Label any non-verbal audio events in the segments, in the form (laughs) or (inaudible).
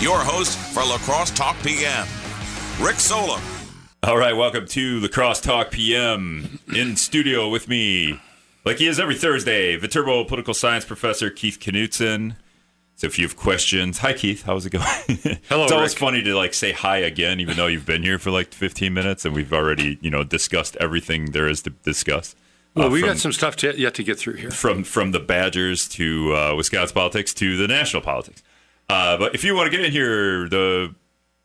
your host for La Crosse Talk PM, Rick Solem. All right, welcome to La Crosse Talk PM. In studio with me, like he is every Thursday, Viterbo political science professor Keith Knutson. So if you have questions, hi Keith, how's it going? (laughs) Hello. it's always Rick. funny to like say hi again, even though you've been here for like 15 minutes and we've already, you know, discussed everything there is to discuss. Well, Uh, we from, got some stuff to, yet to get through here. from from the Badgers to uh, Wisconsin politics to the national politics. Uh, but if you want to get in here, the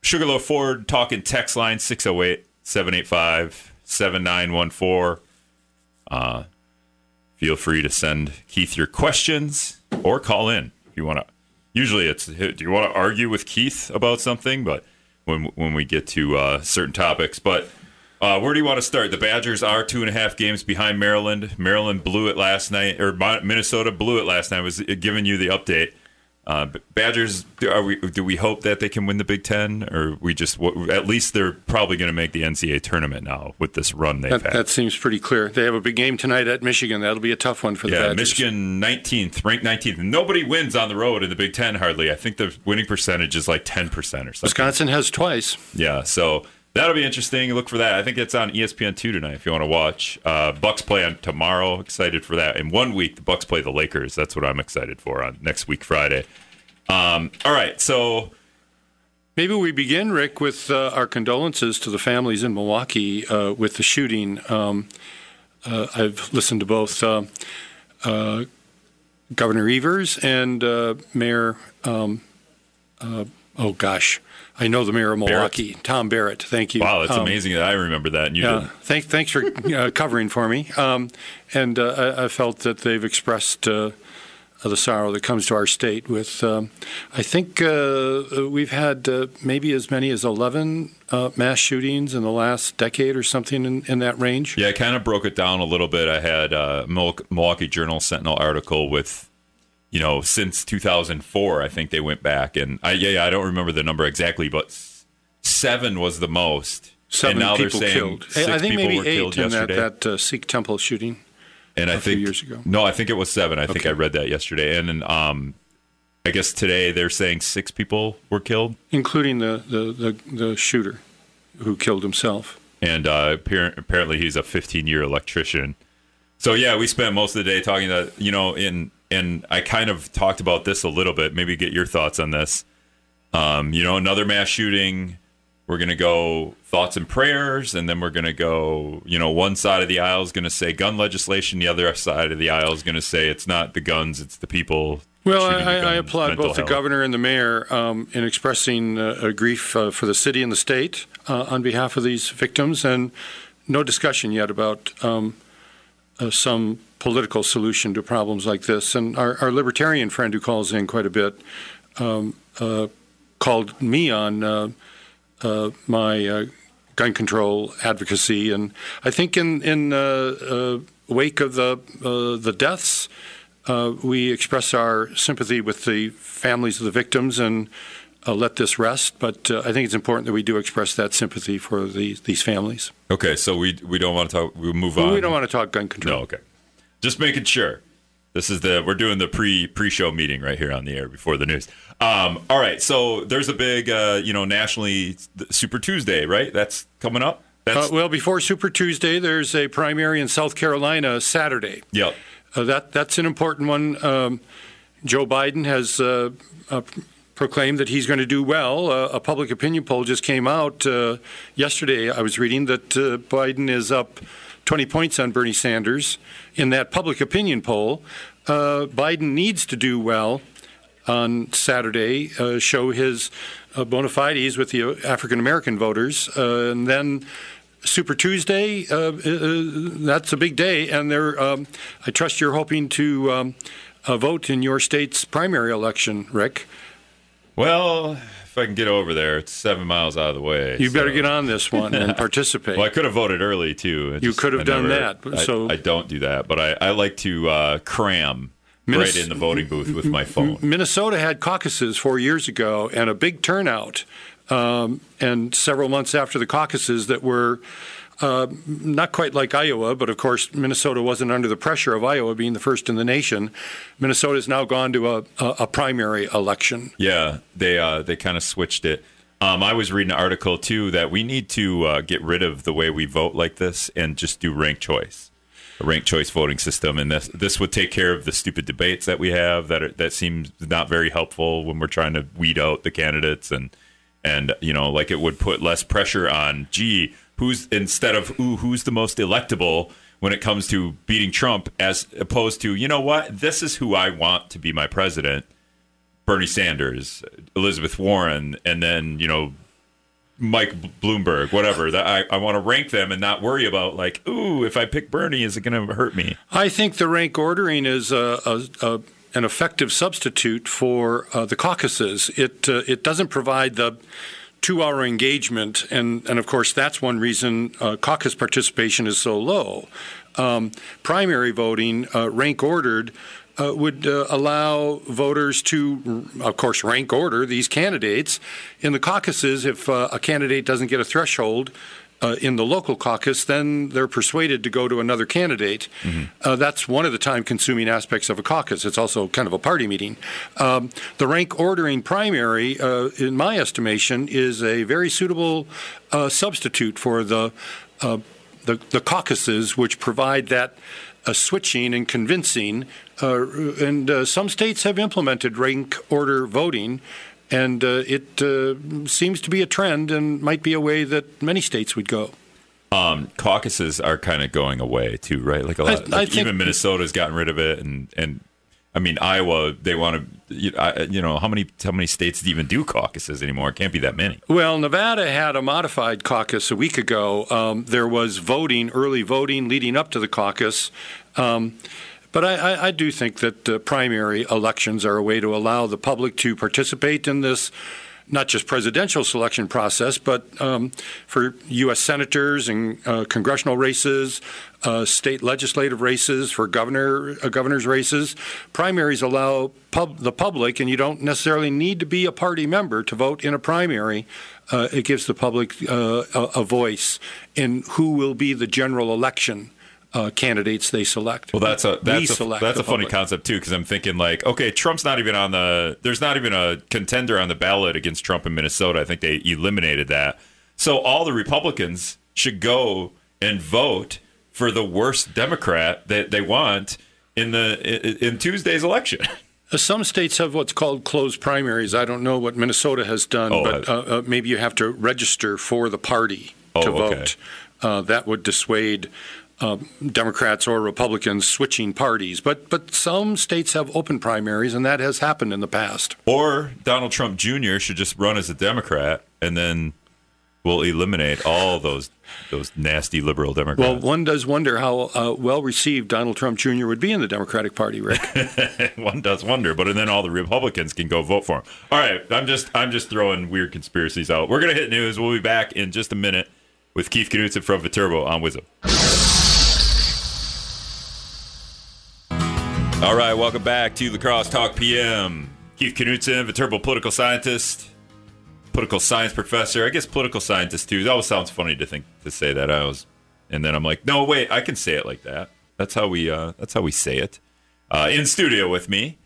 Sugarloaf Ford talking text line 608 785 7914. Uh, Feel free to send Keith your questions or call in if you want to. Usually it's do you want to argue with Keith about something, but when when we get to uh, certain topics, but uh, where do you want to start? The Badgers are two and a half games behind Maryland. Maryland blew it last night, or Minnesota blew it last night. I was giving you the update. Uh, Badgers, do, are we, do we hope that they can win the Big Ten, or we just w- at least they're probably going to make the NCAA tournament now with this run they've That, had. that seems pretty clear. They have a big game tonight at Michigan. That'll be a tough one for the Yeah, Badgers. Michigan 19th, ranked 19th. Nobody wins on the road in the Big Ten hardly. I think the winning percentage is like 10% or something. Wisconsin has twice. Yeah, so that'll be interesting. Look for that. I think it's on ESPN two tonight if you want to watch. Uh, Bucks play on tomorrow. Excited for that. In one week, the Bucks play the Lakers. That's what I'm excited for on next week Friday. Um, all right, so Maybe we begin, Rick, with uh, our condolences to the families in Milwaukee uh, with the shooting. Um, uh, I've listened to both uh, uh, Governor Evers and Mayor, um, oh gosh, I know the mayor of Milwaukee, Tom Barrett. Thank you. wow, that's Um, amazing that I remember that and you Yeah, didn't. thank, thanks for (laughs) uh, covering for me. Um, and uh, I, I felt that they've expressed uh, the sorrow that comes to our state with, um, I think uh, we've had uh, maybe as many as 11 uh, mass shootings in the last decade or something in, in that range. Yeah, I kind of broke it down a little bit. I had a Milwaukee Journal Sentinel article with, you know, since 2004, I think they went back, and I yeah, yeah I don't remember the number exactly, but seven was the most. Seven and now people they're saying killed. Six I think maybe eight killed in that, yesterday. that uh, Sikh temple shooting. and I a few think years ago. No, I think it was seven. I think I read that yesterday, and then, um, I guess today they're saying six people were killed, including the, the, the, the shooter who killed himself. and uh, appar- apparently he's a 15 year electrician. So yeah, we spent most of the day talking that you know in and I kind of talked about this a little bit. Maybe get your thoughts on this. Um, you know, another mass shooting. We're gonna go thoughts and prayers, and then we're gonna go. You know, one side of the aisle is gonna say gun legislation. The other side of the aisle is gonna say it's not the guns, it's the people. Well, I, I applaud both the governor and the mayor um, in expressing uh, a grief uh, for the city and the state uh, on behalf of these victims, and no discussion yet about um, uh, some political solution to problems like this. And our, our libertarian friend who calls in quite a bit um, uh, called me on uh, uh, my uh, gun control advocacy, and I think in in uh, uh, wake of the uh, the deaths uh, we express our sympathy with the families of the victims and uh, let this rest. But uh, I think it's important that we do express that sympathy for the, these families. Okay, so we we don't want to talk. We'll move on. we don't want to talk gun control. No, okay. Just making sure. This is the we're doing the pre pre show meeting right here on the air before the news. Um, all right, so there's a big uh, you know nationally Super Tuesday, right? That's coming up. Uh, well, before Super Tuesday, there's a primary in South Carolina Saturday. yep. Uh, that that's an important one. Um, Joe Biden has uh, uh, proclaimed that he's going to do well. Uh, a public opinion poll just came out uh, yesterday. I was reading that uh, Biden is up 20 points on Bernie Sanders in that public opinion poll. Uh, Biden needs to do well on Saturday, uh, show his uh, bona fides with the African American voters, uh, and then Super Tuesday. Uh, uh, that's a big day, and. Um, I trust you're hoping to um, uh, vote in your state's primary election, Rick. Well, if I can get over there, it's seven miles out of the way. You better get on this one and (laughs) participate. Well, I could have voted early too. It You could have I done never- that, I, so- I don't do that, but I, I like to uh, cram Minis- right in the voting booth with my phone. Minnesota had caucuses four years ago and a big turnout. Um, and several months after the caucuses that were uh, not quite like Iowa, but of course Minnesota wasn't under the pressure of Iowa being the first in the nation. Minnesota has now gone to a, a, a primary election. Yeah, they uh, they kind of switched it. Um, I was reading an article too that we need to uh, get rid of the way we vote like this and just do ranked choice, a ranked choice voting system, and this this would take care of the stupid debates that we have that are, that seems not very helpful when we're trying to weed out the candidates and and you know like it would put less pressure on gee who's instead of ooh who's the most electable when it comes to beating Trump as opposed to you know what this is who I want to be my president Bernie Sanders, Elizabeth Warren, and then you know Mike Bloomberg, whatever. That I, I want to rank them and not worry about like, ooh, if I pick Bernie, is it going to hurt me? I think the rank ordering is a, a, a an effective substitute for uh, the caucuses. It uh, it doesn't provide the two-hour engagement, and and of course that's one reason uh, caucus participation is so low. Um, primary voting, uh, rank ordered, uh, would uh, allow voters to, of course, rank order these candidates. In the caucuses, if uh, a candidate doesn't get a threshold uh, in the local caucus, then they're persuaded to go to another candidate. Mm-hmm. that's one of the time consuming aspects of a caucus. It's also kind of a party meeting. Um, the rank ordering primary, uh, in my estimation, is a very suitable substitute for the, the, the caucuses, which provide that uh, switching and convincing. Uh, and uh, some states have implemented rank order voting, and uh, it uh, seems to be a trend and might be a way that many states would go. Um, caucuses are kind of going away too, right? Like a lot, I, like I even Minnesota's gotten rid of it, and and I mean Iowa, they want to, you know, how many how many states even do caucuses anymore? It can't be that many. Well, Nevada had a modified caucus a week ago. Um, there was voting, early voting, leading up to the caucus. Um, but I, I, do think that uh, primary elections are a way to allow the public to participate in this not just presidential selection process, but um, for U.S. senators and uh, congressional races, uh, state legislative races, for governor uh, governor's races. Primaries allow pub- the public, and you don't necessarily need to be a party member to vote in a primary. Uh, it gives the public uh, a, a voice in who will be the general election uh, candidates they select. Well, that's a that's a, that's a funny concept too because I'm thinking like, okay, Trump's not even on the. There's not even a contender on the ballot against Trump in Minnesota. I think they eliminated that. So all the Republicans should go and vote for the worst Democrat that they want in the in, in Tuesday's election. (laughs) Uh, some states have what's called closed primaries. I don't know what Minnesota has done, oh, but uh, uh, maybe you have to register for the party oh, to vote. Okay. Uh, that would dissuade uh, Democrats or Republicans switching parties. But but some states have open primaries, and that has happened in the past. Or Donald Trump Jr. should just run as a Democrat, and then we'll eliminate all those those nasty liberal Democrats. Well, one does wonder how uh, well received Donald Trump Jr. would be in the Democratic Party, Rick. (laughs) one does wonder, but and then all the Republicans can go vote for him. All right, I'm just I'm just throwing weird conspiracies out. We're gonna hit news. We'll be back in just a minute with Keith Knutson from Viterbo on Wizzo. All right, welcome back to La Crosse Talk PM. Keith Knutson, Viterbo political scientist, political science professor. I guess political scientist too. It always sounds funny to think to say that. I was, and then I'm like, no, wait, I can say it like that. That's how we. Uh, that's how we say it. Uh, in studio with me,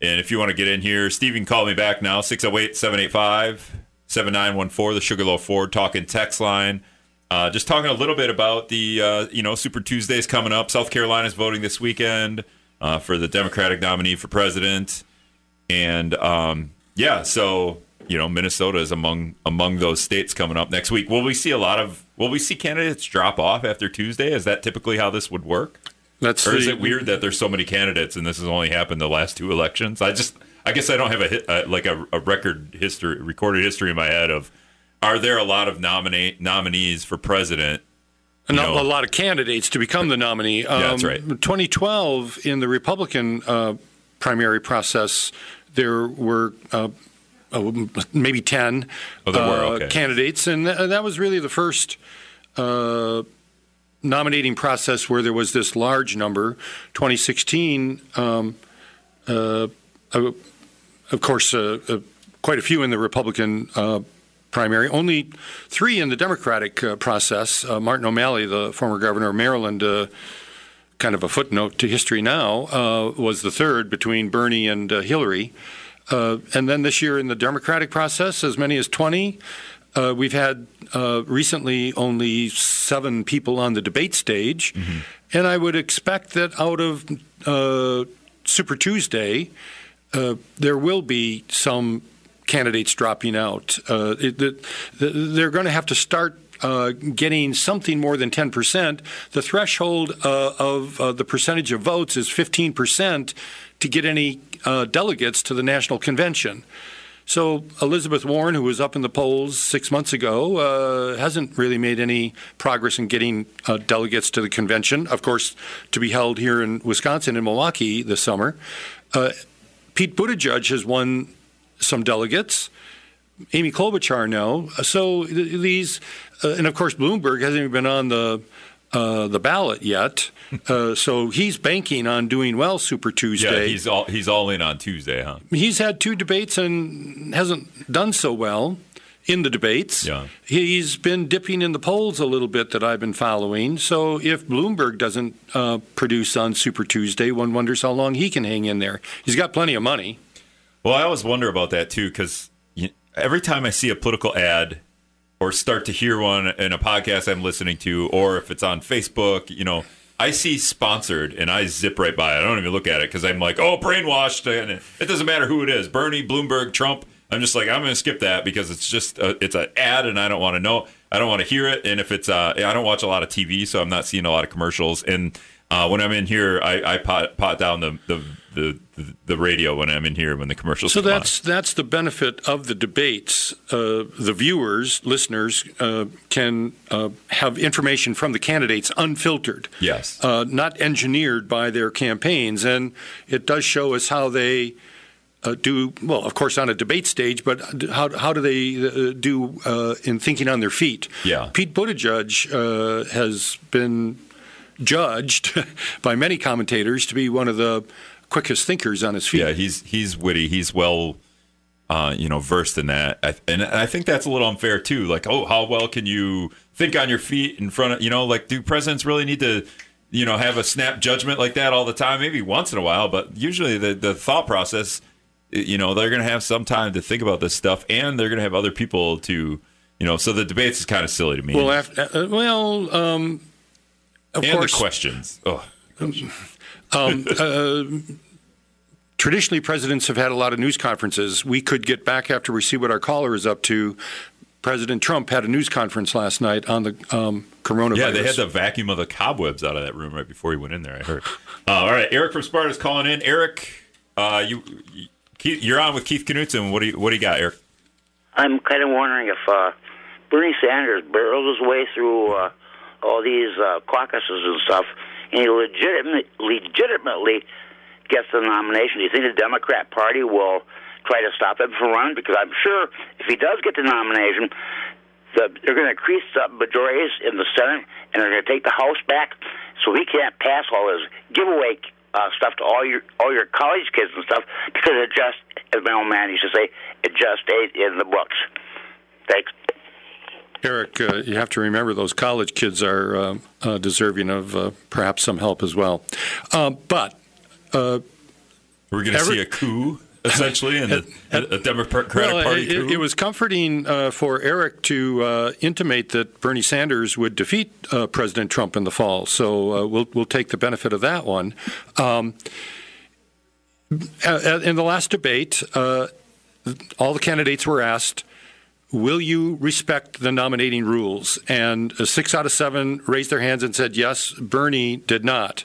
and if you want to get in here, Stephen, call me back now 608 785 7914, the Sugarloaf Ford talking text line. Uh, just talking a little bit about the uh, you know Super Tuesdays coming up. South Carolina's voting this weekend uh, for the Democratic nominee for president, and um, yeah, so you know Minnesota is among among those states coming up next week. Will we see a lot of? Will we see candidates drop off after Tuesday? Is that typically how this would work? That's or is the, it weird that there's so many candidates and this has only happened the last two elections? I just I guess I don't have a uh, like a, a record history recorded history in my head of are there a lot of nominate nominees for president a lot of candidates to become the nominee. Um, yeah, that's right. 2012, in the Republican uh, primary process, there were uh, uh, maybe 10 oh, were, uh, okay. candidates, and th- that was really the first uh, nominating process where there was this large number. 2016, um, uh, of course, quite a few in the Republican primary. Only three in the Democratic uh, process. Uh, Martin O'Malley, the former governor of Maryland, uh, kind of a footnote to history now, uh, was the third between Bernie and uh, Hillary. Uh, and then this year in the Democratic process, as many as 20. Uh, we've had uh, recently only seven people on the debate stage, mm-hmm. and I would expect that out of uh, Super Tuesday, there will be some candidates dropping out. It, the, the, they're going to have to start uh, getting something more than 10%. The threshold uh, of uh, the percentage of votes is 15% to get any uh, delegates to the national convention. So Elizabeth Warren, who was up in the polls six months ago, uh, hasn't really made any progress in getting uh, delegates to the convention. Of course, to be held here in Wisconsin in Milwaukee this summer. Pete Buttigieg has won some delegates. Amy Klobuchar no. So these, uh, and of course Bloomberg hasn't even been on the uh, the ballot yet. (laughs) Uh, so he's banking on doing well Super Tuesday. Yeah, he's all he's all in on Tuesday, huh? He's had two debates and hasn't done so well in the debates. Yeah. He's been dipping in the polls a little bit that I've been following. So if Bloomberg doesn't uh, produce on Super Tuesday, one wonders how long he can hang in there. He's got plenty of money. Well, I always wonder about that too because every time I see a political ad or start to hear one in a podcast I'm listening to, or if it's on Facebook, you know, I see sponsored and I zip right by it. I don't even look at it because I'm like, oh, brainwashed. And it doesn't matter who it is Bernie, Bloomberg, Trump. I'm just like, I'm going to skip that because it's just, a, it's an ad and I don't want to know. I don't want to hear it. And if it's, uh, I don't watch a lot of TV, so I'm not seeing a lot of commercials. And uh, when I'm in here, I, I pot, pot down the, the the, the, radio when I'm in here when the commercials. So that's on. that's the benefit of the debates. Uh, the viewers, listeners, uh, can uh, have information from the candidates unfiltered. Yes, uh, not engineered by their campaigns, and it does show us how they. Uh, do well, of course, on a debate stage, but how, how do they uh, do in thinking on their feet? Yeah, Pete Buttigieg has been judged (laughs) by many commentators to be one of the quickest thinkers on his feet. Yeah, he's he's witty. He's well, uh, you know, versed in that. I, and I think that's a little unfair too. Like, oh, how well can you think on your feet in front of you know? Like, do presidents really need to? You know, have a snap judgment like that all the time. Maybe once in a while, but usually the the thought process, you know, they're going to have some time to think about this stuff, and they're going to have other people to, you know. So the debates is kind of silly to me. Well, after, uh, well, um, of and course, the questions. Oh. Um, uh, traditionally, presidents have had a lot of news conferences. We could get back after we see what our caller is up to. President Trump had a news conference last night on the um, coronavirus. Yeah, they had the vacuum of the cobwebs out of that room right before he went in there. I heard. Uh, all right, Eric from Sparta is calling in. Eric, uh, you you're on with Keith Knutson. What do you what do you got, Eric? I'm kind of wondering if uh, Bernie Sanders barrels his way through uh, all these uh, caucuses and stuff and he legitimately, legitimately gets the nomination, do you think the Democrat Party will try to stop him from running? Because I'm sure if he does get the nomination, the, they're going to increase the majorities in the Senate, and they're going to take the House back, so he can't pass all his giveaway uh, stuff to all your all your college kids and stuff because it just, as my old man used to say, it just ain't in the books. Thanks. Eric, uh, you have to remember those college kids are uh, uh, deserving of uh, perhaps some help as well. Um, but uh, we're going to see a coup. Essentially, in a Democratic well, Party it, coup. It was comforting uh, for Eric to intimate that Bernie Sanders would defeat President Trump in the fall. So we'll we'll take the benefit of that one. Um, in the last debate, all the candidates were asked will you respect the nominating rules? And uh, six out of seven raised their hands and said yes. Bernie did not.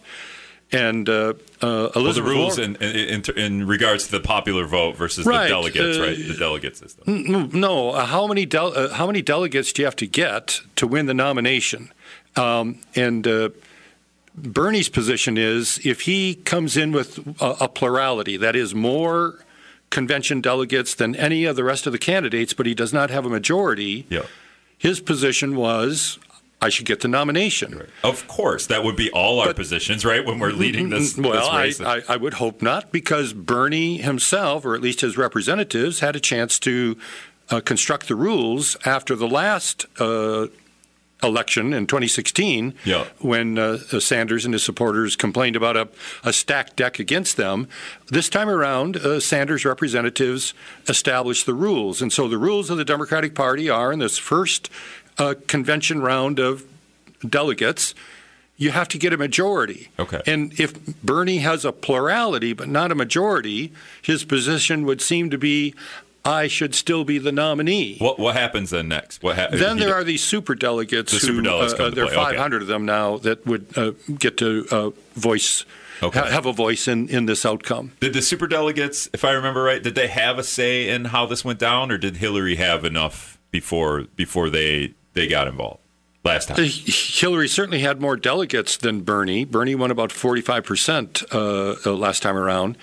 And uh, uh, Elizabeth well, the rules in, in, in, regards to the popular vote versus right, the delegates, uh, right? The delegate system. No, uh, how many del- uh, how many delegates do you have to get to win the nomination? Um, and Bernie's position is if he comes in with a, a plurality, that is more convention delegates than any of the rest of the candidates, but he does not have a majority. Yeah. His position was I should get the nomination. Right. Of course, that would be all our but, positions, right? When we're leading this. (laughs) Well, this I, I, I, would hope not, because Bernie himself, or at least his representatives, had a chance to uh, construct the rules after the last uh, election in 2016 Yeah. when uh, Sanders and his supporters complained about a, a stacked deck against them. This time around, uh, Sanders representatives established the rules. And so the rules of the Democratic Party are in this first uh, convention round of delegates, you have to get a majority. Okay. And if Bernie has a plurality but not a majority, his position would seem to be I should still be the nominee. What what happens then next? What ha- Then there are these super delegates The who superdelegates uh, come to there are play, okay. 500 of them now that would uh, get to uh, voice Okay. ha- have a voice in, in this outcome. Did the super delegates, if I remember right, did they have a say in how this went down, or did Hillary have enough before before they they got involved last time? Uh, Hillary certainly had more delegates than Bernie. Bernie won about 45 percent uh, uh, last time around.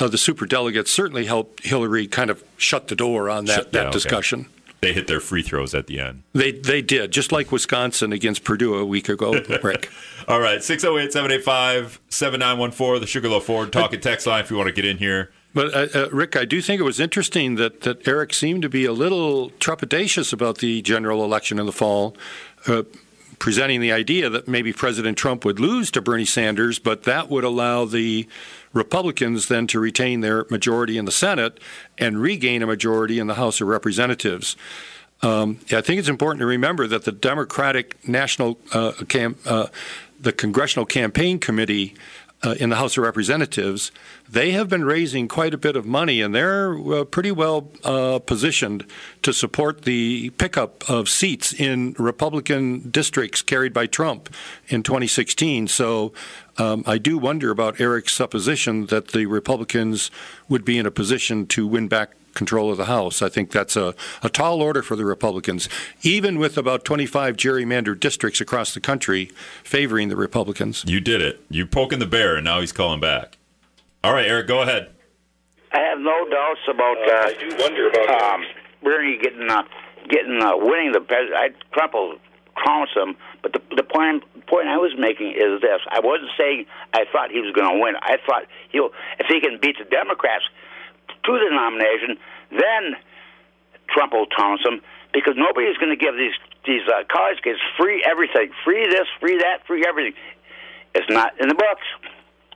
Uh, the super delegates certainly helped Hillary kind of shut the door on that, Shut- that yeah, okay. discussion. They hit their free throws at the end. They they did just like Wisconsin against Purdue a week ago, (laughs) Rick. All right, 608 785 7914, the Sugarloaf Ford talking text line if you want to get in here. But uh, uh, Rick, I do think it was interesting that, that Eric seemed to be a little trepidatious about the general election in the fall, uh, presenting the idea that maybe President Trump would lose to Bernie Sanders, but that would allow the Republicans then to retain their majority in the Senate and regain a majority in the House of Representatives. Um, I think it's important to remember that the Democratic National uh, cam- uh, the Congressional Campaign Committee uh, in the House of Representatives, they have been raising quite a bit of money, and they're uh, pretty well uh, positioned to support the pickup of seats in Republican districts carried by Trump in 2016. So um, I do wonder about Eric's supposition that the Republicans would be in a position to win back control of the House. I think that's a, a tall order for the Republicans, even with about 25 gerrymandered districts across the country favoring the Republicans. You did it. You poking the bear, and now he's calling back. All right, Eric, go ahead. I have no doubts about. Uh, I do wonder about um, Bernie getting uh, getting uh, winning the president. I Trump will trounce him, but the the point point I was making is this: I wasn't saying I thought he was going to win. I thought he'll if he can beat the Democrats to the nomination, then Trump will trounce him because nobody's going to give these these uh, college kids free everything, free this, free that, free everything. It's not in the books.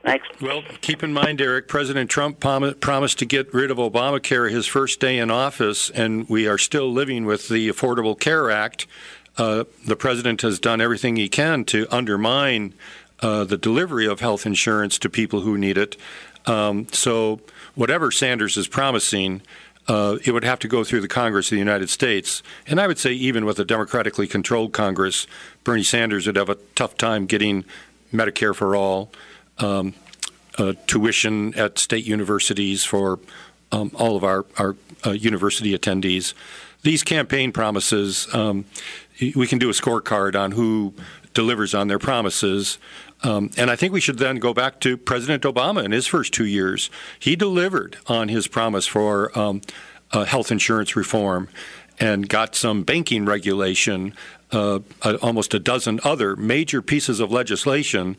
Thanks. Well, keep in mind, Eric, President Trump prom- promised to get rid of Obamacare his first day in office, and we are still living with the Affordable Care Act. Uh, the president has done everything he can to undermine uh, the delivery of health insurance to people who need it. Um, so, whatever Sanders is promising, uh, it would have to go through the Congress of the United States. And I would say, even with a democratically controlled Congress, Bernie Sanders would have a tough time getting Medicare for all, um, uh, tuition at state universities for um, all of our, our uh, university attendees. These campaign promises, um, we can do a scorecard on who delivers on their promises. Um, and I think we should then go back to President Obama in his first two years. He delivered on his promise for um, uh, health insurance reform and got some banking regulation, uh, almost a dozen other major pieces of legislation.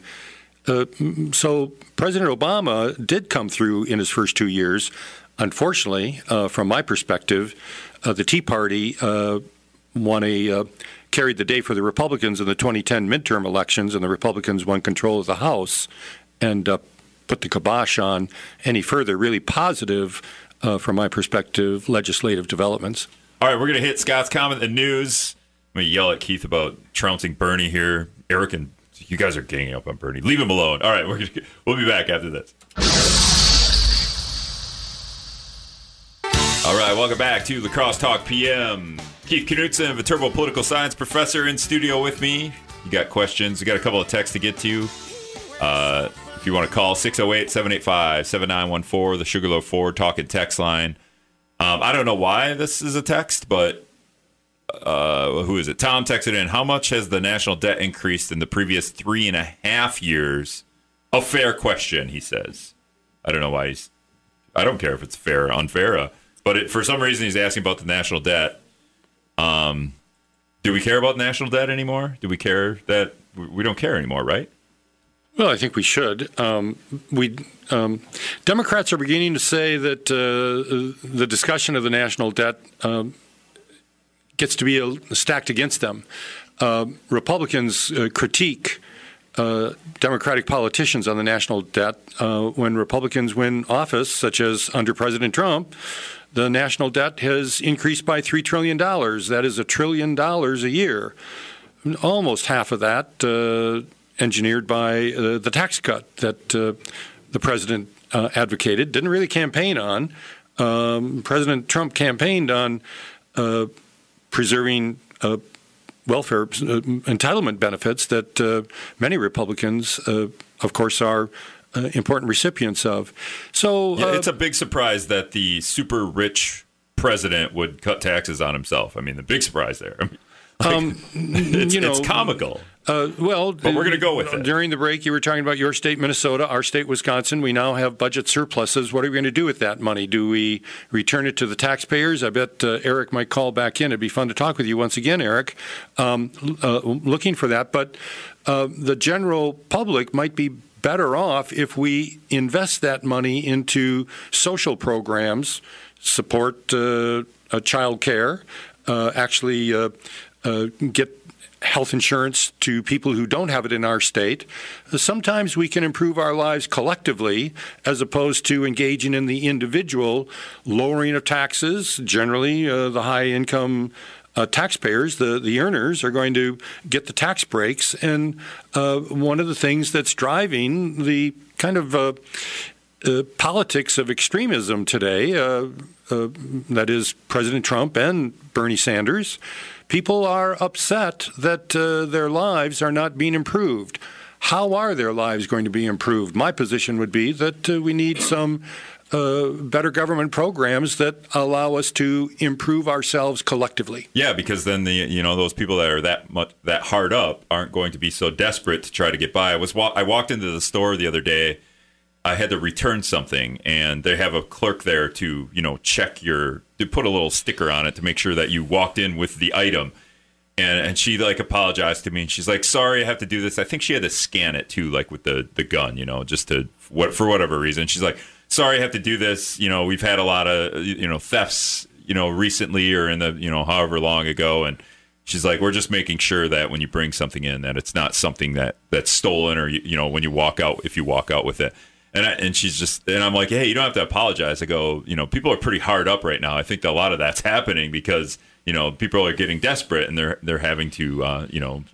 Uh, so President Obama did come through in his first two years. Unfortunately, uh, from my perspective, uh, the Tea Party won a carried the day for the Republicans in the 2010 midterm elections, and the Republicans won control of the House and uh, put the kibosh on any further really positive, uh, from my perspective, legislative developments. All right, we're going to hit Scott's comment, the news. I'm going to yell at Keith about trouncing Bernie here. Eric and you guys are ganging up on Bernie. Leave him alone. All right, we're gonna, we'll be back after this. All right, welcome back to La Crosse Talk PM. Keith Knutson, Viterbo political science professor, in studio with me. You got questions? We got a couple of texts to get to. Uh, if you want to call 608 785 7914, the Sugarloaf Ford talking text line. Um, I don't know why this is a text, but uh, who is it? Tom texted in. How much has the national debt increased in the previous three and a half years? A fair question, he says. I don't know why he's. I don't care if it's fair or unfair, uh, but it, for some reason he's asking about the national debt. Um, do we care about national debt anymore? Do we care that we don't care anymore, right? Well, I think we should. Um, we um, Democrats are beginning to say that uh, the discussion of the national debt um, gets to be a, stacked against them. Uh, Republicans uh, critique uh, Democratic politicians on the national debt. Uh, when Republicans win office, such as under President Trump, the national debt has increased by $3 trillion. That is a trillion dollars a year. Almost half of that uh, engineered by uh, the tax cut that uh, the president uh, advocated, didn't really campaign on. Um, president Trump campaigned on uh, preserving welfare entitlement benefits that many Republicans, of course, are uh, important recipients of. So yeah, uh, it's a big surprise that the super rich president would cut taxes on himself. I mean, the big surprise there. (laughs) like, um, (laughs) it's, you know, it's comical. Uh, well, but we're going to go with it. During the break, you were talking about your state, Minnesota, our state, Wisconsin. We now have budget surpluses. What are we going to do with that money? Do we return it to the taxpayers? I bet uh, Eric might call back in. It'd be fun to talk with you once again, Eric. Um, uh, looking for that, but uh, the general public might be better off if we invest that money into social programs, support uh, child care, uh, actually uh, uh, get health insurance to people who don't have it in our state. Sometimes we can improve our lives collectively as opposed to engaging in the individual lowering of taxes. Generally, uh, the high income uh, taxpayers, the, the earners, are going to get the tax breaks. And uh, one of the things that's driving the kind of uh, uh politics of extremism today, uh, uh, that is President Trump and Bernie Sanders, people are upset that their lives are not being improved. How are their lives going to be improved? My position would be that we need some uh, better government programs that allow us to improve ourselves collectively. Yeah, because then the you know those people that are that much that hard up aren't going to be so desperate to try to get by. I was I walked into the store the other day. I had to return something, and they have a clerk there to you know check your to put a little sticker on it to make sure that you walked in with the item. And, and she like apologized to me and she's like sorry i have to do this i think she had to scan it too like with the the gun you know just to what for whatever reason she's like sorry, I have to do this. You know, we've had a lot of you know thefts, you know, recently or in the you know however long ago, and she's like, we're just making sure that when you bring something in, that it's not something that that's stolen or you know when you walk out if you walk out with it. And I, and she's just and I'm like, hey, you don't have to apologize. I go, you know, people are pretty hard up right now. I think a lot of that's happening because you know people are getting desperate and they're they're having to uh, you know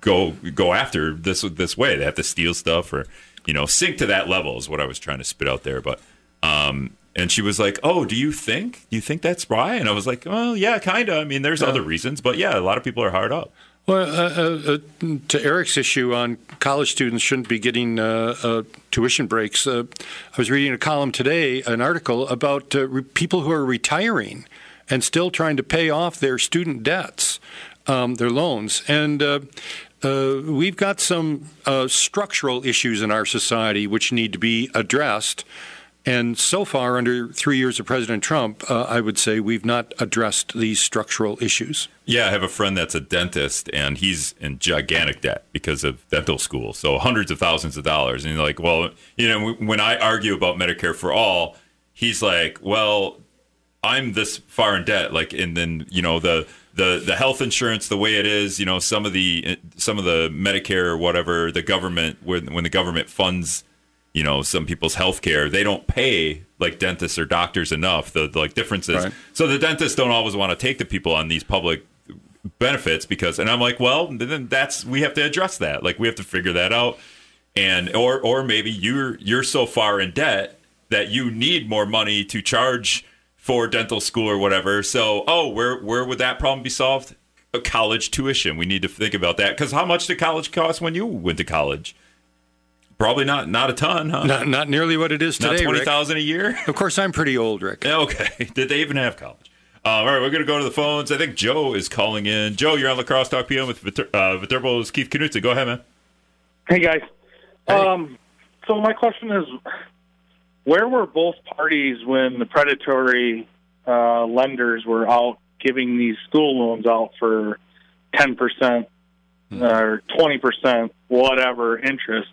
go go after this this way. They have to steal stuff or you know, sink to that level is what I was trying to spit out there. But, um, and she was like, "Oh, do you think? Do you think that's why?" And I was like, "Well, yeah, kind of. I mean, there's other reasons, but yeah, a lot of people are hard up." Well, uh, uh, uh to Eric's issue on college students shouldn't be getting uh, uh tuition breaks, uh, I was reading a column today, an article about re- people who are retiring and still trying to pay off their student debts, um, their loans, and uh, we've got some uh, structural issues in our society which need to be addressed. And so far, under three years of President Trump, uh, I would say we've not addressed these structural issues. Yeah, I have a friend that's a dentist, and he's in gigantic debt because of dental school. So hundreds of thousands of dollars. And you're like, well, you know, when I argue about Medicare for all, he's like, well, I'm this far in debt. Like, and then, you know, the the the health insurance the way it is, you know, some of the some of the Medicare or whatever the government when when the government funds, you know, some people's health care, they don't pay like dentists or doctors enough. The, the like differences. Right. So the dentists don't always want to take the people on these public benefits because and I'm like, well, then that's we have to address that. Like we have to figure that out. And or or maybe you're you're so far in debt that you need more money to charge for dental school or whatever. So, oh, where where would that problem be solved? A college tuition. We need to think about that because how much did college cost when you went to college? Probably not not a ton, huh? Not not nearly what it is today. Not twenty thousand a year. Of course, I'm pretty old, Rick. (laughs) Okay. Did they even have college? Uh, all right, we're going to go to the phones. I think Joe is calling in. Joe, you're on La Crosse Talk PM with Viter- uh, Viterbo's Keith Knutson. Go ahead, man. Hey guys. Hey. Um, so my question is, where were both parties when the predatory uh, lenders were out giving these school loans out for 10% hmm. or 20%, whatever interest?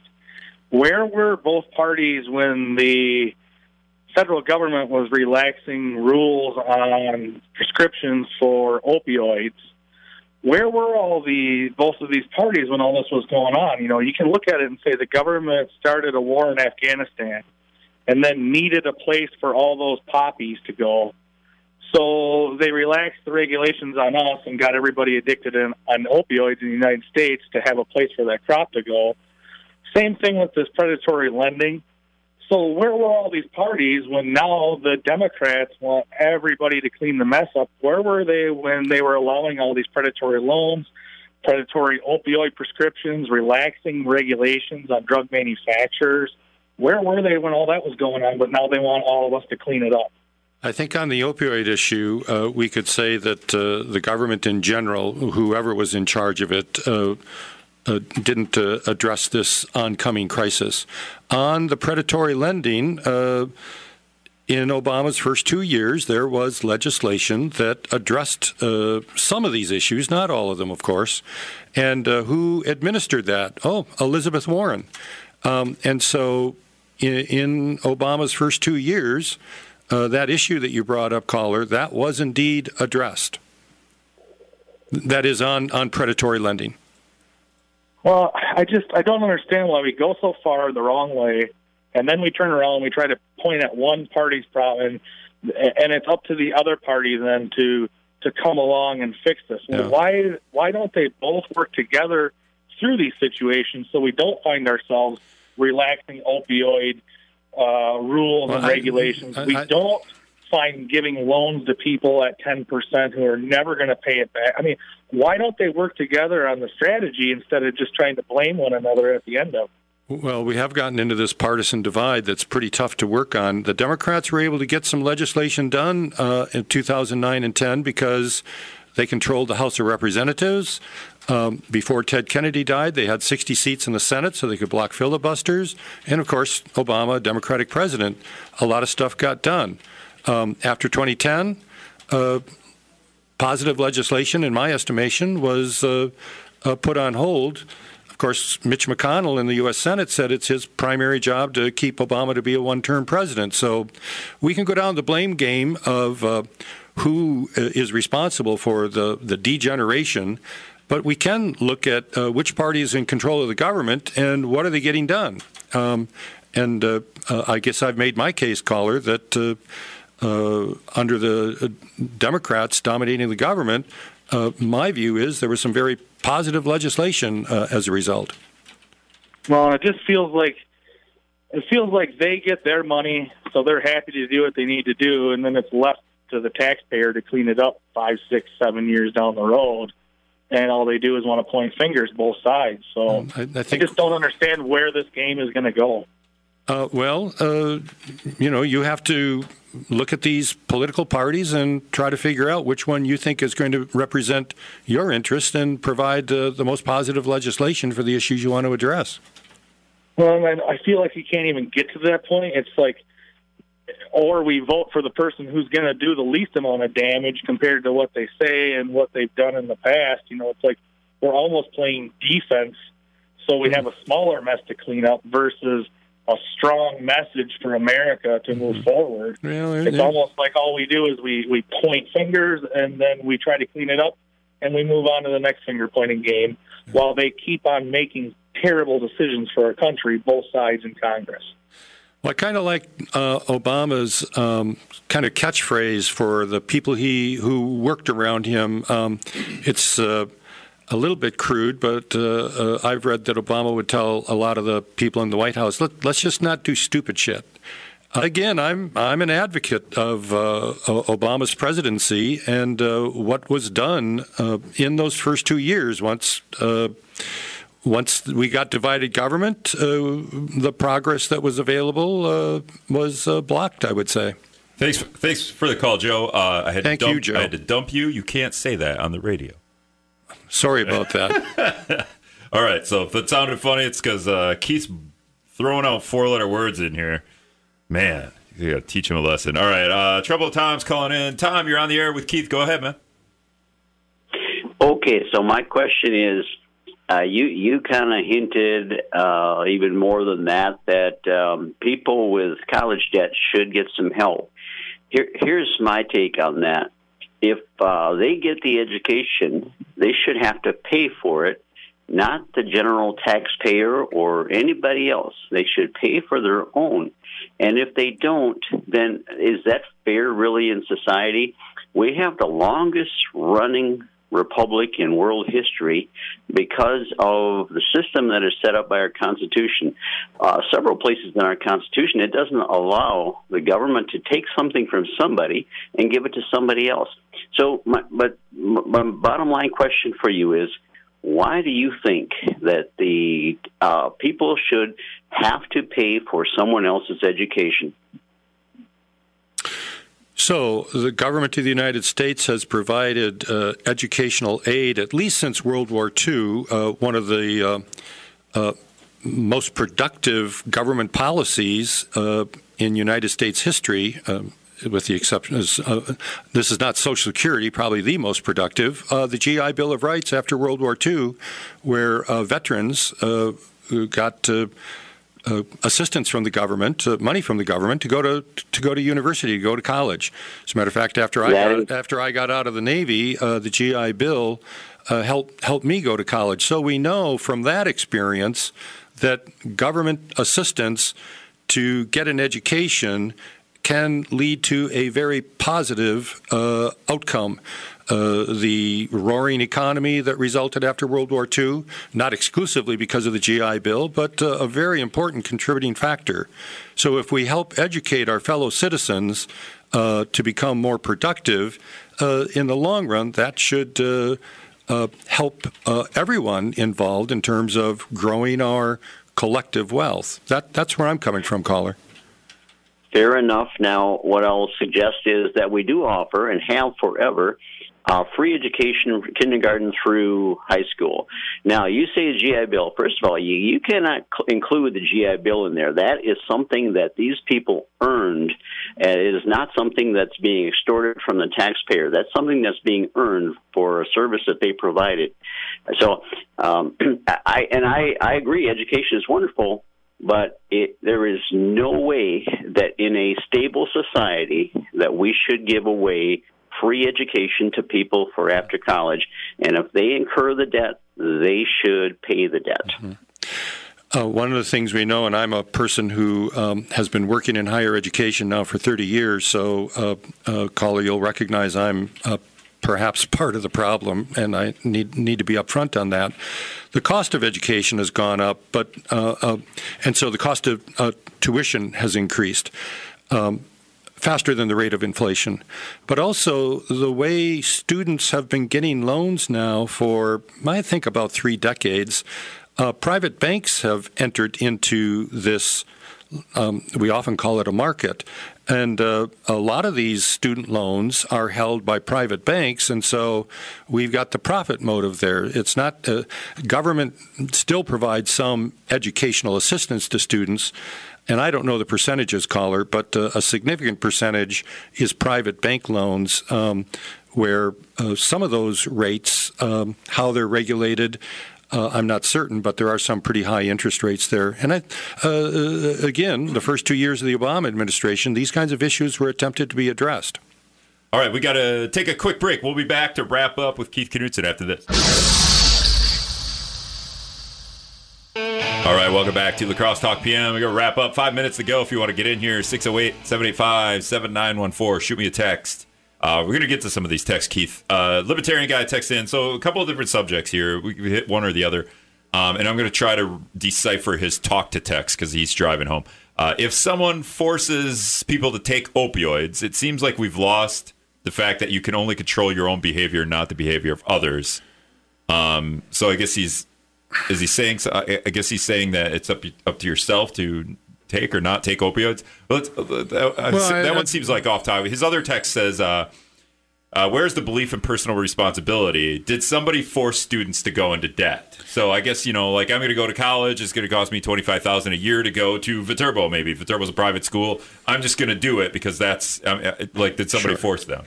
Where were both parties when the federal government was relaxing rules on prescriptions for opioids. Where were all the both of these parties when all this was going on? You know, you can look at it and say the government started a war in Afghanistan and then needed a place for all those poppies to go. So they relaxed the regulations on us and got everybody addicted in, on opioids in the United States to have a place for that crop to go. Same thing with this predatory lending. So where were all these parties when now the Democrats want everybody to clean the mess up? Where were they when they were allowing all these predatory loans, predatory opioid prescriptions, relaxing regulations on drug manufacturers? Where were they when all that was going on? But now they want all of us to clean it up. I think on the opioid issue, uh, we could say that uh, the government in general, whoever was in charge of it, uh, uh didn't uh, address this oncoming crisis. On the predatory lending, uh, in Obama's first two years, there was legislation that addressed some of these issues, not all of them, of course. And who administered that? Oh, Elizabeth Warren. Um, and so in, in Obama's first two years, uh, that issue that you brought up, caller, that was indeed addressed. That is on, on predatory lending. Well, I just I don't understand why we go so far the wrong way, and then we turn around and we try to point at one party's problem, and it's up to the other party then to to come along and fix this. Yeah. Why why don't they both work together through these situations so we don't find ourselves relaxing opioid uh, rules well, and regulations. I, I, we don't find giving loans to people at 10% who are never going to pay it back. I mean, why don't they work together on the strategy instead of just trying to blame one another at the end of it? Well, we have gotten into this partisan divide that's pretty tough to work on. The Democrats were able to get some legislation done uh, in 2009 and 10 because they controlled the House of Representatives. Um, before Ted Kennedy died, they had 60 seats in the Senate so they could block filibusters. And of course, Obama, Democratic president, a lot of stuff got done. Um, after 2010, uh, positive legislation, in my estimation, was uh, uh, put on hold. Of course, Mitch McConnell in the U.S. Senate said it's his primary job to keep Obama to be a one term president. So we can go down the blame game of uh, who uh, responsible for the, the degeneration but we can look at uh, which party is in control of the government and what are they getting done. Um, and uh, uh, I guess I've made my case, caller, that uh, uh, under the Democrats dominating the government, my view is there was some very positive legislation as a result. Well, it just feels like it feels like they get their money, so they're happy to do what they need to do, and then it's left to the taxpayer to clean it up five, six, seven years down the road and all they do is want to point fingers both sides. So I, I, think, I just don't understand where this game is going to go. Uh, well, uh, you know, you have to look at these political parties and try to figure out which one you think is going to represent your interest and provide uh, the most positive legislation for the issues you want to address. Well, I feel like you can't even get to that point. It's like or we vote for the person who's going to do the least amount of damage compared to what they say and what they've done in the past. You know, it's like we're almost playing defense, so we have a smaller mess to clean up versus a strong message for America to move mm-hmm. forward. it's almost like all we do is we we point fingers and then we try to clean it up and we move on to the next finger pointing game while they keep on making terrible decisions for our country, both sides in Congress. Well, I kind of like uh, Obama's um, kind of catchphrase for the people he who worked around him. Um, it's uh, a little bit crude, but uh, uh I've read that Obama would tell a lot of the people in the White House, Let, us just not do stupid shit." Again, I'm I'm an advocate of uh, Obama's presidency and uh, what was done in those first two years. Once once we got divided government, uh, the progress that was available uh, was uh, blocked. I would say. Thanks, thanks for the call, Joe. Uh, I had Thank to dump, you, Joe. I had to dump you. You can't say that on the radio. Sorry about that. (laughs) All right. So if it sounded funny, it's because uh, Keith's throwing out four-letter words in here. Man, you got to teach him a lesson. All right. Uh, Trouble Tom's calling in. Tom, you're on the air with Keith. Go ahead, man. Okay. So my question is uh, you you kind of hinted uh, even more than that that um, people with college debt should get some help. Here, here's my take on that. If uh, they get the education, they should have to pay for it, not the general taxpayer or anybody else. They should pay for their own. And if they don't, then is that fair really in society? We have the longest running republic in world history because of the system that is set up by our Constitution. Uh, several places in our Constitution, it doesn't allow the government to take something from somebody and give it to somebody else. So, my, but my bottom line question for you is why do you think that the uh, people should have to pay for someone else's education? So, the government of the United States has provided uh, educational aid at least since World War II. Uh, one of the uh, uh most productive government policies uh, in United States history, um, with the exception, is, uh, this is not Social Security, probably the most productive, the GI Bill of Rights after World War II, where veterans got uh, assistance from the government, uh, money from the government to go to to go to university, to go to college. As a matter of fact, after I got, after I got out of the Navy, uh, the GI Bill uh, helped helped me go to college. So we know from that experience that government assistance to get an education can lead to a very positive uh, outcome. Uh, the roaring economy that resulted after World War II, not exclusively because of the GI Bill, but uh, a very important contributing factor. So, if we help educate our fellow citizens uh, to become more productive, uh, in the long run, that should uh, help everyone involved in terms of growing our collective wealth. That, that's where I'm coming from, caller. Fair enough. Now, what I'll suggest is that we do offer and have forever uh, free education kindergarten through high school. Now, you say GI Bill. First of all, you, you cannot cl- include the GI Bill in there. That is something that these people earned. And it is not something that's being extorted from the taxpayer. That's something that's being earned for a service that they provided. So, um, (clears throat) I and I, I agree. Education is wonderful, but it, there is no way that in a stable society that we should give away free education to people for after college. And if they incur the debt, they should pay the debt. Mm-hmm. Uh, one of the things we know, and I'm a person who um, has been working in higher education now for 30 years, so, uh, uh, caller, you'll recognize I'm uh, perhaps part of the problem, and I need need to be upfront on that. The cost of education has gone up, but uh, uh, and so the cost of tuition has increased. Um, faster than the rate of inflation. But also, the way students have been getting loans now for, I think, about three decades, uh, private banks have entered into this. Um, we often call it a market. And uh, a lot of these student loans are held by private banks, and so we've got the profit motive there. It's not uh, government still provides some educational assistance to students, and I don't know the percentages, caller, but uh, a significant percentage is private bank loans, um, where uh, some of those rates, um, how they're regulated, uh, I'm not certain, but there are some pretty high interest rates there. And I, uh, uh, again, the first two years of the Obama administration, these kinds of issues were attempted to be addressed. All right, we got to take a quick break. We'll be back to wrap up with Keith Knutson after this. All right, welcome back to La Crosse Talk PM. We're going to wrap up. Five minutes to go if you want to get in here. 608 785 7914. Shoot me a text. Uh, we're going to get to some of these texts, Keith. Uh, libertarian guy texts in. So, a couple of different subjects here. We hit one or the other. Um, and I'm going to try to decipher his talk to text because he's driving home. Uh, if someone forces people to take opioids, it seems like we've lost the fact that you can only control your own behavior, not the behavior of others. Um, so I guess he's is he saying? So, I guess he's saying that it's up up to yourself to take or not take opioids. Uh, that, well, that I, one seems like off topic. His other text says, uh, uh, "Where's the belief in personal responsibility? Did somebody force students to go into debt?" So I guess you know, like I'm going to go to college. It's going to cost me twenty five thousand a year to go to Viterbo. Maybe Viterbo's a private school. I'm just going to do it because that's um, like did somebody sure. force them?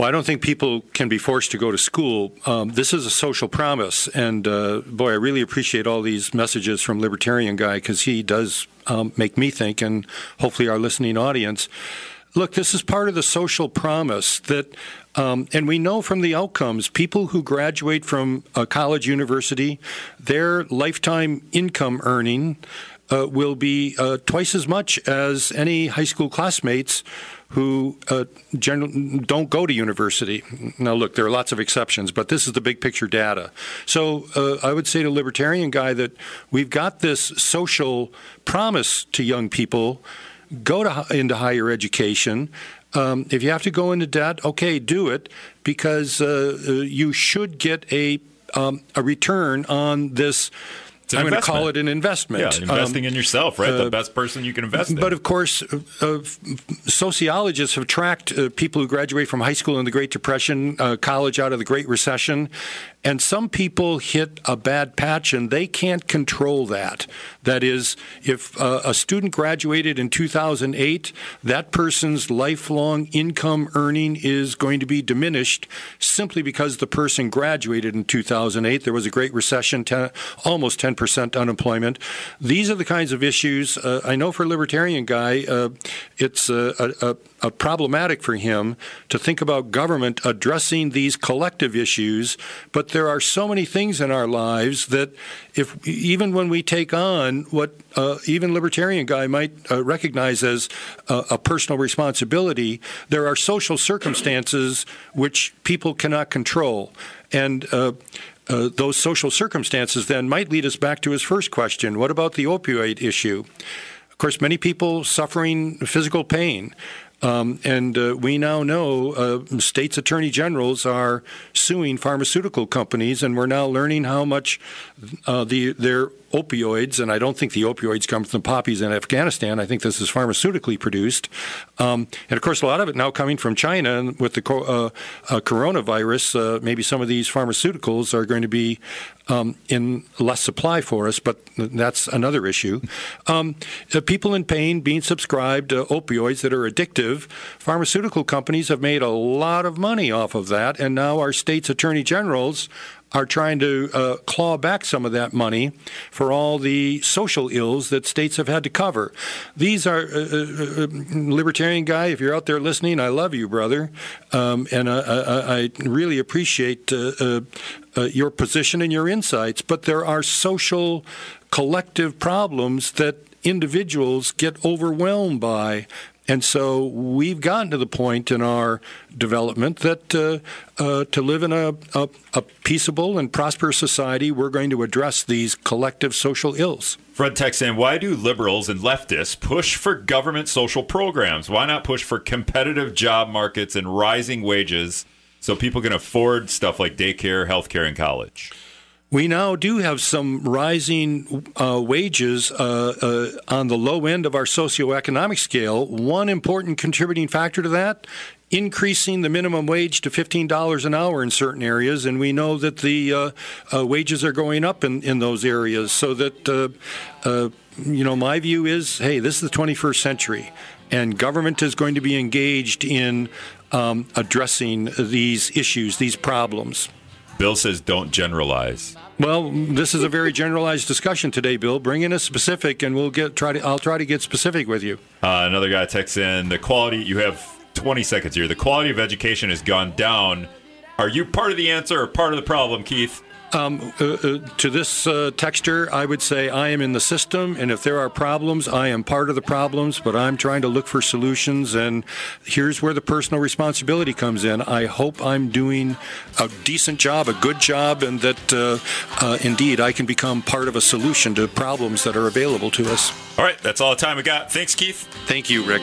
Well, I don't think people can be forced to go to school. Um, this is a social promise, and uh, boy, I really appreciate all these messages from Libertarian Guy because he does um, make me think, and hopefully our listening audience. Look, this is part of the social promise that, um, and we know from the outcomes, people who graduate from a college university, their lifetime income earning uh, will be uh, twice as much as any high school classmates who uh, generally don't go to university. Now, look, there are lots of exceptions, but this is the big picture data. So uh, I would say to libertarian guy that we've got this social promise to young people go to into higher education. Um, if you have to go into debt, okay, do it because uh, uh you should get a um, a return on this I'm going to call it an investment. Yeah, investing um, in yourself, right? Uh, the best person you can invest in. But of course, uh, sociologists have tracked uh, people who graduate from high school in the Great Depression, uh, college out of the Great Recession, and some people hit a bad patch and they can't control that. That is, if uh, a student graduated in 2008, that person's lifelong income earning is going to be diminished simply because the person graduated in 2008. There was a Great Recession, 10, almost 10% unemployment. These are the kinds of issues. Uh, I know for a libertarian guy, uh, it's a, a, a problematic for him to think about government addressing these collective issues, but there are so many things in our lives that if even when we take on what uh, even libertarian guy might uh, recognize as a, a personal responsibility, there are social circumstances which people cannot control, and. Uh, those social circumstances then might lead us back to his first question. What about the opioid issue? Of course, many people suffering physical pain. Um, and uh, we now know uh, states' attorney generals are suing pharmaceutical companies, and we're now learning how much uh, the their opioids, and I don't think the opioids come from the poppies in Afghanistan. I think this is pharmaceutically produced, um, and of course, a lot of it now coming from China. And with the uh, uh, coronavirus, uh, maybe some of these pharmaceuticals are going to be um, in less supply for us, but that's another issue. Um, people in pain being subscribed opioids that are addictive. Pharmaceutical companies have made a lot of money off of that, and now our state's attorney generals are trying to uh, claw back some of that money for all the social ills that states have had to cover. These are, uh, uh, uh libertarian guy, if you're out there listening, I love you, brother. Um, and I, I, I, really appreciate uh, uh, your position and your insights. But there are social collective problems that individuals get overwhelmed by. And so we've gotten to the point in our development that uh, uh, to live in a, a, a, peaceable and prosperous society, we're going to address these collective social ills. Fred texts in, why do liberals and leftists push for government social programs? Why not push for competitive job markets and rising wages so people can afford stuff like daycare, healthcare, and college? We now do have some rising uh, wages uh, uh, on the low end of our socioeconomic scale. One important contributing factor to that increasing the minimum wage to $15 an hour in certain areas, and we know that the uh, uh, wages are going up in, in those areas. So that, uh, uh you know, my view is hey, this is the 21st century, and government is going to be engaged in um, addressing these issues, these problems. Bill says don't generalize. Well, this is a very generalized discussion today, Bill. Bring in a specific, and we'll get try to. I'll try to get specific with you. Uh, another guy texts in the quality. You have 20 seconds here. The quality of education has gone down. Are you part of the answer or part of the problem, Keith? Um, uh, uh, to this uh, texture, I would say I am in the system, and if there are problems, I am part of the problems, but I'm trying to look for solutions, and here's where the personal responsibility comes in. I hope I'm doing a decent job, a good job, and that uh, uh, indeed I can become part of a solution to problems that are available to us. All right, that's all the time we got. Thanks, Keith. Thank you, Rick.